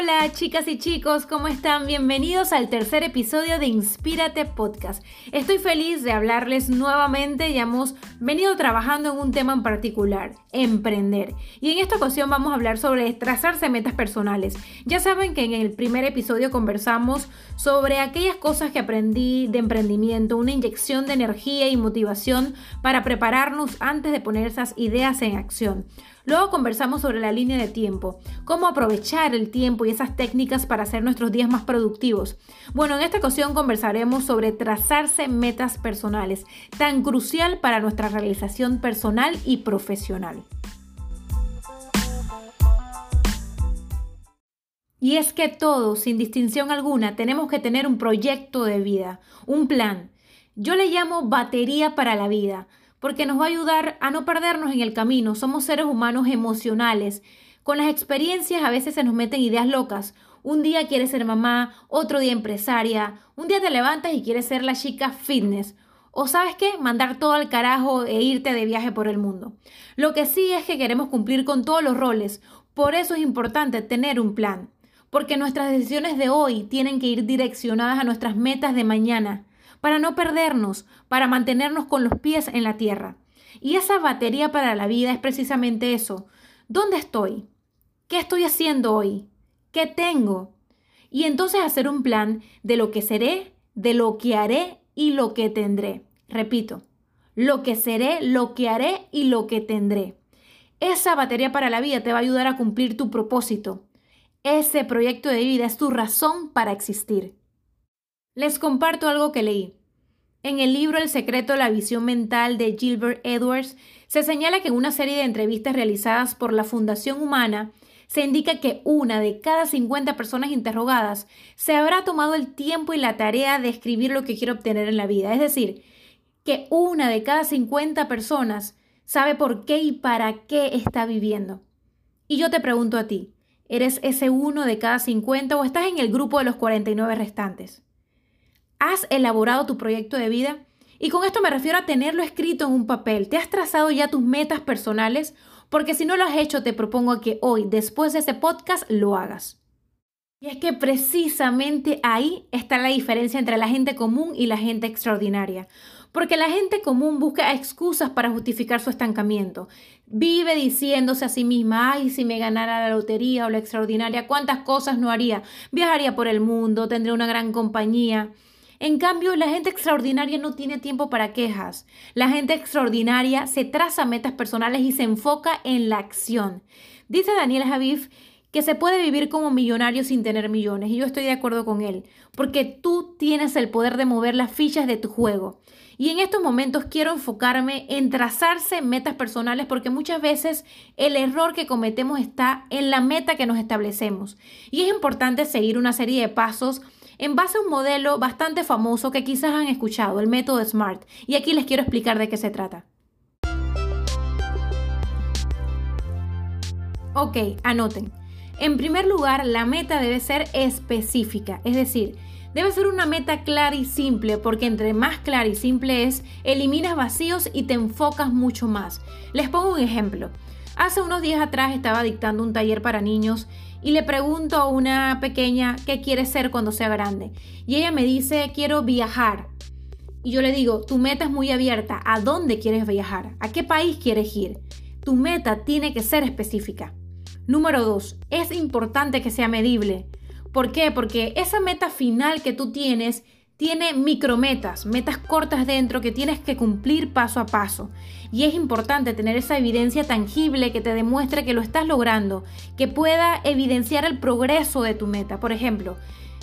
Hola chicas y chicos, ¿cómo están? Bienvenidos al tercer episodio de Inspírate Podcast. Estoy feliz de hablarles nuevamente y hemos venido trabajando en un tema en particular, emprender. Y en esta ocasión vamos a hablar sobre trazarse metas personales. Ya saben que en el primer episodio conversamos sobre aquellas cosas que aprendí de emprendimiento, una inyección de energía y motivación para prepararnos antes de poner esas ideas en acción. Luego conversamos sobre la línea de tiempo, cómo aprovechar el tiempo y esas técnicas para hacer nuestros días más productivos. Bueno, en esta ocasión conversaremos sobre trazarse metas personales, tan crucial para nuestra realización personal y profesional. Y es que todos, sin distinción alguna, tenemos que tener un proyecto de vida, un plan. Yo le llamo batería para la vida porque nos va a ayudar a no perdernos en el camino. Somos seres humanos emocionales. Con las experiencias a veces se nos meten ideas locas. Un día quieres ser mamá, otro día empresaria, un día te levantas y quieres ser la chica fitness. O sabes qué, mandar todo al carajo e irte de viaje por el mundo. Lo que sí es que queremos cumplir con todos los roles. Por eso es importante tener un plan. Porque nuestras decisiones de hoy tienen que ir direccionadas a nuestras metas de mañana para no perdernos, para mantenernos con los pies en la tierra. Y esa batería para la vida es precisamente eso. ¿Dónde estoy? ¿Qué estoy haciendo hoy? ¿Qué tengo? Y entonces hacer un plan de lo que seré, de lo que haré y lo que tendré. Repito, lo que seré, lo que haré y lo que tendré. Esa batería para la vida te va a ayudar a cumplir tu propósito. Ese proyecto de vida es tu razón para existir. Les comparto algo que leí. En el libro El secreto de la visión mental de Gilbert Edwards se señala que en una serie de entrevistas realizadas por la Fundación Humana se indica que una de cada 50 personas interrogadas se habrá tomado el tiempo y la tarea de escribir lo que quiere obtener en la vida. Es decir, que una de cada 50 personas sabe por qué y para qué está viviendo. Y yo te pregunto a ti, ¿eres ese uno de cada 50 o estás en el grupo de los 49 restantes? ¿Has elaborado tu proyecto de vida? Y con esto me refiero a tenerlo escrito en un papel. ¿Te has trazado ya tus metas personales? Porque si no lo has hecho, te propongo que hoy, después de ese podcast, lo hagas. Y es que precisamente ahí está la diferencia entre la gente común y la gente extraordinaria. Porque la gente común busca excusas para justificar su estancamiento. Vive diciéndose a sí misma, ay, si me ganara la lotería o la extraordinaria, ¿cuántas cosas no haría? Viajaría por el mundo, tendría una gran compañía. En cambio, la gente extraordinaria no tiene tiempo para quejas. La gente extraordinaria se traza metas personales y se enfoca en la acción. Dice Daniel Javif que se puede vivir como millonario sin tener millones, y yo estoy de acuerdo con él, porque tú tienes el poder de mover las fichas de tu juego. Y en estos momentos quiero enfocarme en trazarse metas personales porque muchas veces el error que cometemos está en la meta que nos establecemos. Y es importante seguir una serie de pasos en base a un modelo bastante famoso que quizás han escuchado, el método SMART, y aquí les quiero explicar de qué se trata. Ok, anoten. En primer lugar, la meta debe ser específica, es decir, debe ser una meta clara y simple, porque entre más clara y simple es, eliminas vacíos y te enfocas mucho más. Les pongo un ejemplo. Hace unos días atrás estaba dictando un taller para niños y le pregunto a una pequeña qué quiere ser cuando sea grande. Y ella me dice, quiero viajar. Y yo le digo, tu meta es muy abierta. ¿A dónde quieres viajar? ¿A qué país quieres ir? Tu meta tiene que ser específica. Número dos, es importante que sea medible. ¿Por qué? Porque esa meta final que tú tienes tiene micrometas, metas cortas dentro que tienes que cumplir paso a paso. Y es importante tener esa evidencia tangible que te demuestre que lo estás logrando, que pueda evidenciar el progreso de tu meta. Por ejemplo,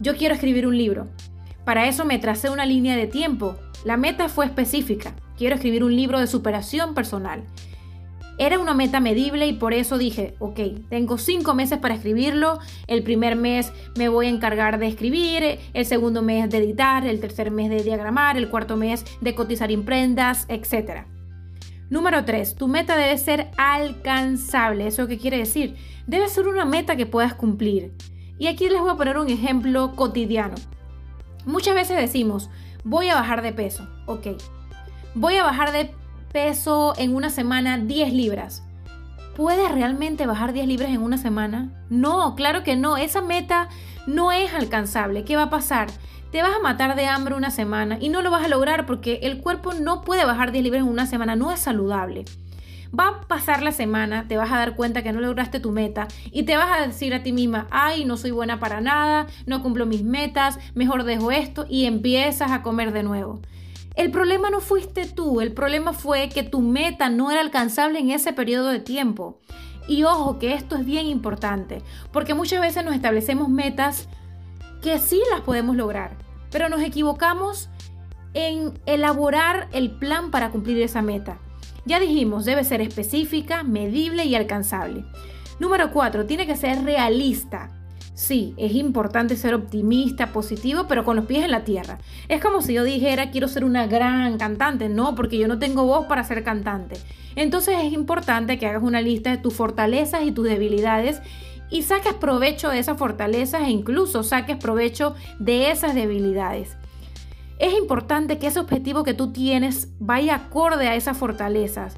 yo quiero escribir un libro. Para eso me tracé una línea de tiempo. La meta fue específica. Quiero escribir un libro de superación personal. Era una meta medible y por eso dije, ok, tengo cinco meses para escribirlo, el primer mes me voy a encargar de escribir, el segundo mes de editar, el tercer mes de diagramar, el cuarto mes de cotizar imprentas, etc. Número 3. Tu meta debe ser alcanzable. ¿Eso qué quiere decir? Debe ser una meta que puedas cumplir. Y aquí les voy a poner un ejemplo cotidiano. Muchas veces decimos, voy a bajar de peso. Ok. Voy a bajar de peso en una semana 10 libras. ¿Puedes realmente bajar 10 libras en una semana? No, claro que no. Esa meta no es alcanzable. ¿Qué va a pasar? Te vas a matar de hambre una semana y no lo vas a lograr porque el cuerpo no puede bajar 10 libras en una semana. No es saludable. Va a pasar la semana, te vas a dar cuenta que no lograste tu meta y te vas a decir a ti misma, ay, no soy buena para nada, no cumplo mis metas, mejor dejo esto y empiezas a comer de nuevo. El problema no fuiste tú, el problema fue que tu meta no era alcanzable en ese periodo de tiempo. Y ojo, que esto es bien importante, porque muchas veces nos establecemos metas que sí las podemos lograr, pero nos equivocamos en elaborar el plan para cumplir esa meta. Ya dijimos, debe ser específica, medible y alcanzable. Número 4, tiene que ser realista. Sí, es importante ser optimista, positivo, pero con los pies en la tierra. Es como si yo dijera, quiero ser una gran cantante. No, porque yo no tengo voz para ser cantante. Entonces es importante que hagas una lista de tus fortalezas y tus debilidades y saques provecho de esas fortalezas e incluso saques provecho de esas debilidades. Es importante que ese objetivo que tú tienes vaya acorde a esas fortalezas.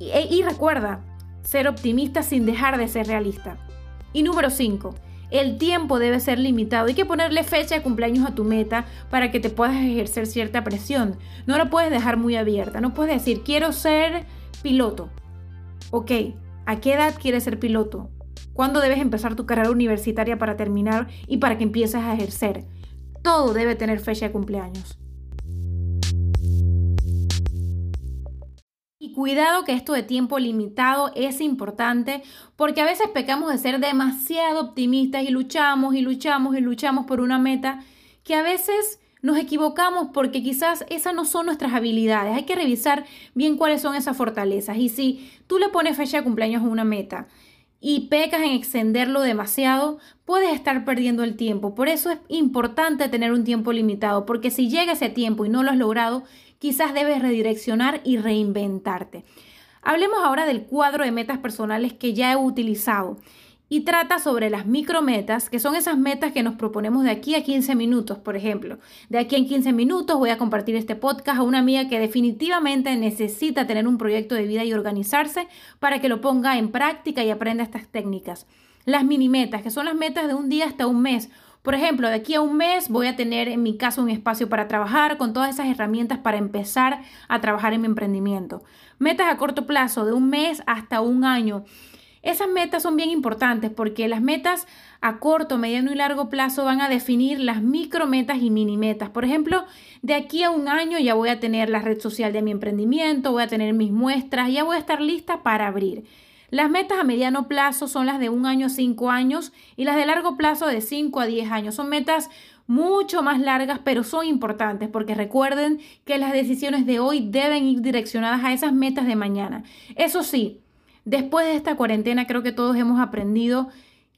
Y, recuerda, ser optimista sin dejar de ser realista. Y número 5, el tiempo debe ser limitado. Hay que ponerle fecha de cumpleaños a tu meta para que te puedas ejercer cierta presión. No lo puedes dejar muy abierta. No puedes decir, quiero ser piloto. Ok, ¿a qué edad quieres ser piloto? ¿Cuándo debes empezar tu carrera universitaria para terminar y para que empieces a ejercer? todo debe tener fecha de cumpleaños. Cuidado que esto de tiempo limitado es importante porque a veces pecamos de ser demasiado optimistas y luchamos y luchamos y luchamos por una meta que a veces nos equivocamos porque quizás esas no son nuestras habilidades. Hay que revisar bien cuáles son esas fortalezas. Y si tú le pones fecha de cumpleaños a una meta y pecas en extenderlo demasiado, puedes estar perdiendo el tiempo. Por eso es importante tener un tiempo limitado, porque si llega ese tiempo y no lo has logrado, quizás debes redireccionar y reinventarte. Hablemos ahora del cuadro de metas personales que ya he utilizado y trata sobre las micrometas, que son esas metas que nos proponemos de aquí a 15 minutos, por ejemplo. De aquí en 15 minutos voy a compartir este podcast a una amiga que definitivamente necesita tener un proyecto de vida y organizarse para que lo ponga en práctica y aprenda estas técnicas. Las mini metas, que son las metas de un día hasta un mes. Por ejemplo, de aquí a un mes voy a tener en mi casa un espacio para trabajar con todas esas herramientas para empezar a trabajar en mi emprendimiento. Metas a corto plazo, de un mes hasta un año. Esas metas son bien importantes porque las metas a corto, mediano y largo plazo van a definir las micrometas y mini metas. Por ejemplo, de aquí a un año ya voy a tener la red social de mi emprendimiento, voy a tener mis muestras, ya voy a estar lista para abrir. Las metas a mediano plazo son las de un año a cinco años y las de largo plazo de cinco a diez años. Son metas mucho más largas, pero son importantes porque recuerden que las decisiones de hoy deben ir direccionadas a esas metas de mañana. Eso sí, Después de esta cuarentena creo que todos hemos aprendido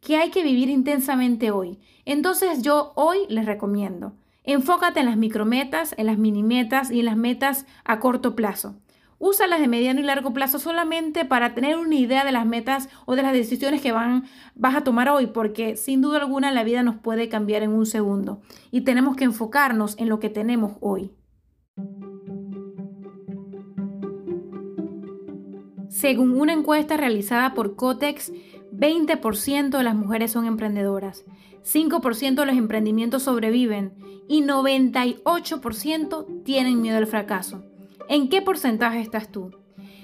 que hay que vivir intensamente hoy. Entonces yo hoy les recomiendo, enfócate en las micrometas, en las minimetas y en las metas a corto plazo. Úsalas de mediano y largo plazo solamente para tener una idea de las metas o de las decisiones que van, vas a tomar hoy, porque sin duda alguna la vida nos puede cambiar en un segundo y tenemos que enfocarnos en lo que tenemos hoy. Según una encuesta realizada por Cotex, 20% de las mujeres son emprendedoras, 5% de los emprendimientos sobreviven y 98% tienen miedo al fracaso. ¿En qué porcentaje estás tú?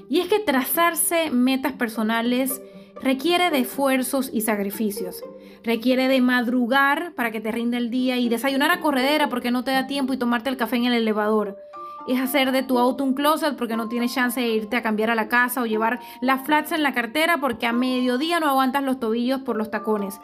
Y es que trazarse metas personales requiere de esfuerzos y sacrificios. Requiere de madrugar para que te rinda el día y desayunar a corredera porque no te da tiempo y tomarte el café en el elevador es hacer de tu auto un closet porque no tienes chance de irte a cambiar a la casa o llevar las flats en la cartera porque a mediodía no aguantas los tobillos por los tacones.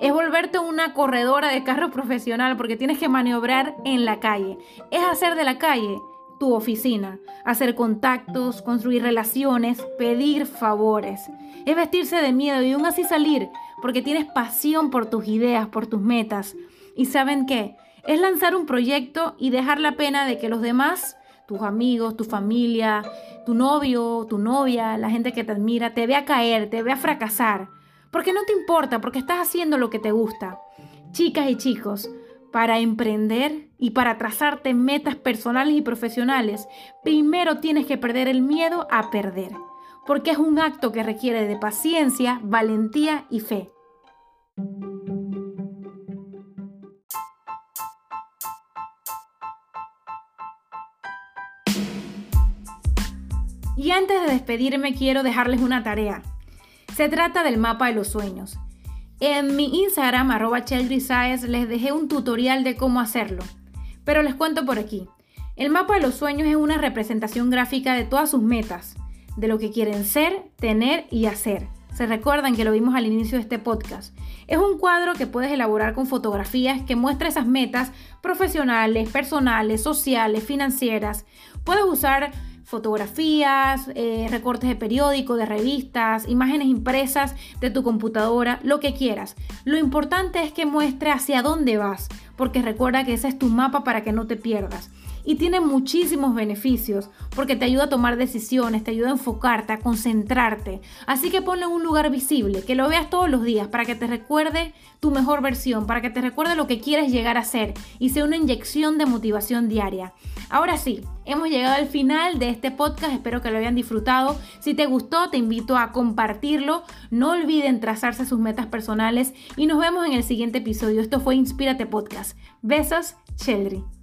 Es volverte una corredora de carro profesional porque tienes que maniobrar en la calle. Es hacer de la calle tu oficina, hacer contactos, construir relaciones, pedir favores. Es vestirse de miedo y aún así salir porque tienes pasión por tus ideas, por tus metas. ¿Y saben qué? Es lanzar un proyecto y dejar la pena de que los demás tus amigos, tu familia, tu novio, tu novia, la gente que te admira, te vea caer, te vea fracasar. Porque no te importa, porque estás haciendo lo que te gusta. Chicas y chicos, para emprender y para trazarte metas personales y profesionales, primero tienes que perder el miedo a perder. porque es un acto que requiere de paciencia, valentía y fe. Y antes de despedirme quiero dejarles una tarea. Se trata del mapa de los sueños. En mi Instagram, arroba les dejé un tutorial de cómo hacerlo. Pero les cuento por aquí. El mapa de los sueños es una representación gráfica de todas sus metas, de lo que quieren ser, tener y hacer. Se recuerdan que lo vimos al inicio de este podcast. Es un cuadro que puedes elaborar con fotografías que muestra esas metas profesionales, personales, sociales, financieras. Puedes usar fotografías, eh, recortes de periódico, de revistas, imágenes impresas de tu computadora, lo que quieras. Lo importante es que muestre hacia dónde vas, porque recuerda que ese es tu mapa para que no te pierdas y tiene muchísimos beneficios porque te ayuda a tomar decisiones, te ayuda a enfocarte, a concentrarte. Así que ponlo en un lugar visible, que lo veas todos los días para que te recuerde tu mejor versión, para que te recuerde lo que quieres llegar a ser y sea una inyección de motivación diaria. Ahora sí, hemos llegado al final de este podcast, espero que lo hayan disfrutado. Si te gustó, te invito a compartirlo. No olviden trazarse sus metas personales y nos vemos en el siguiente episodio. Esto fue Inspírate Podcast. Besos, Cheldry.